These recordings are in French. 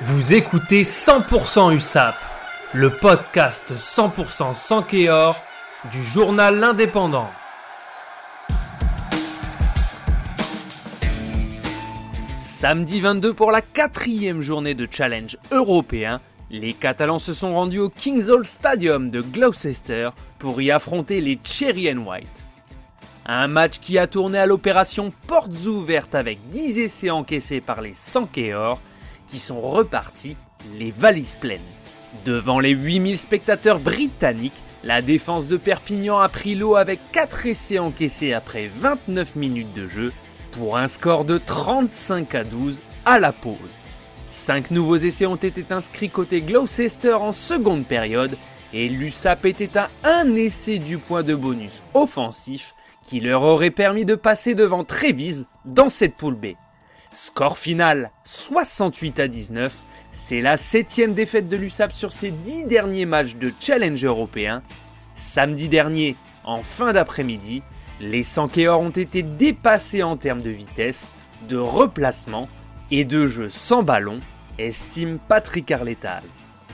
Vous écoutez 100% USAP, le podcast 100% sans du journal L'Indépendant. Samedi 22 pour la quatrième journée de challenge européen, les Catalans se sont rendus au Kings Hall Stadium de Gloucester pour y affronter les Cherry and White. Un match qui a tourné à l'opération portes ouvertes avec 10 essais encaissés par les Sankéors sont repartis les valises pleines. Devant les 8000 spectateurs britanniques, la défense de Perpignan a pris l'eau avec 4 essais encaissés après 29 minutes de jeu pour un score de 35 à 12 à la pause. 5 nouveaux essais ont été inscrits côté Gloucester en seconde période et l'USAP était à un essai du point de bonus offensif qui leur aurait permis de passer devant Trévise dans cette poule B. Score final 68 à 19, c'est la septième défaite de l'USAP sur ses dix derniers matchs de challenge européen. Samedi dernier, en fin d'après-midi, les Sankéors ont été dépassés en termes de vitesse, de replacement et de jeu sans ballon, estime Patrick Arletaz.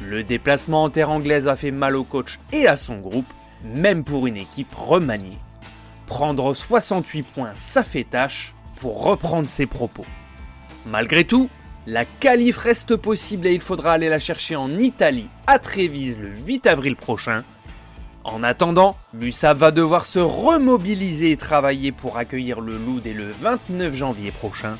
Le déplacement en terre anglaise a fait mal au coach et à son groupe, même pour une équipe remaniée. Prendre 68 points, ça fait tâche, pour reprendre ses propos. Malgré tout, la qualif reste possible et il faudra aller la chercher en Italie, à Trévise, le 8 avril prochain. En attendant, l'USAP va devoir se remobiliser et travailler pour accueillir le Loup dès le 29 janvier prochain.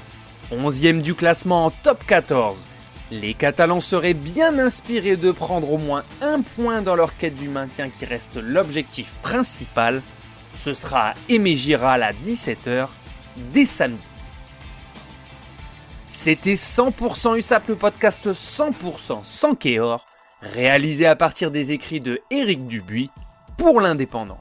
11e du classement en top 14. Les Catalans seraient bien inspirés de prendre au moins un point dans leur quête du maintien qui reste l'objectif principal. Ce sera à Aimé Giral à 17h dès samedi. C'était 100% USAP, le podcast 100% sans Kéor, réalisé à partir des écrits de Éric Dubuis pour l'Indépendant.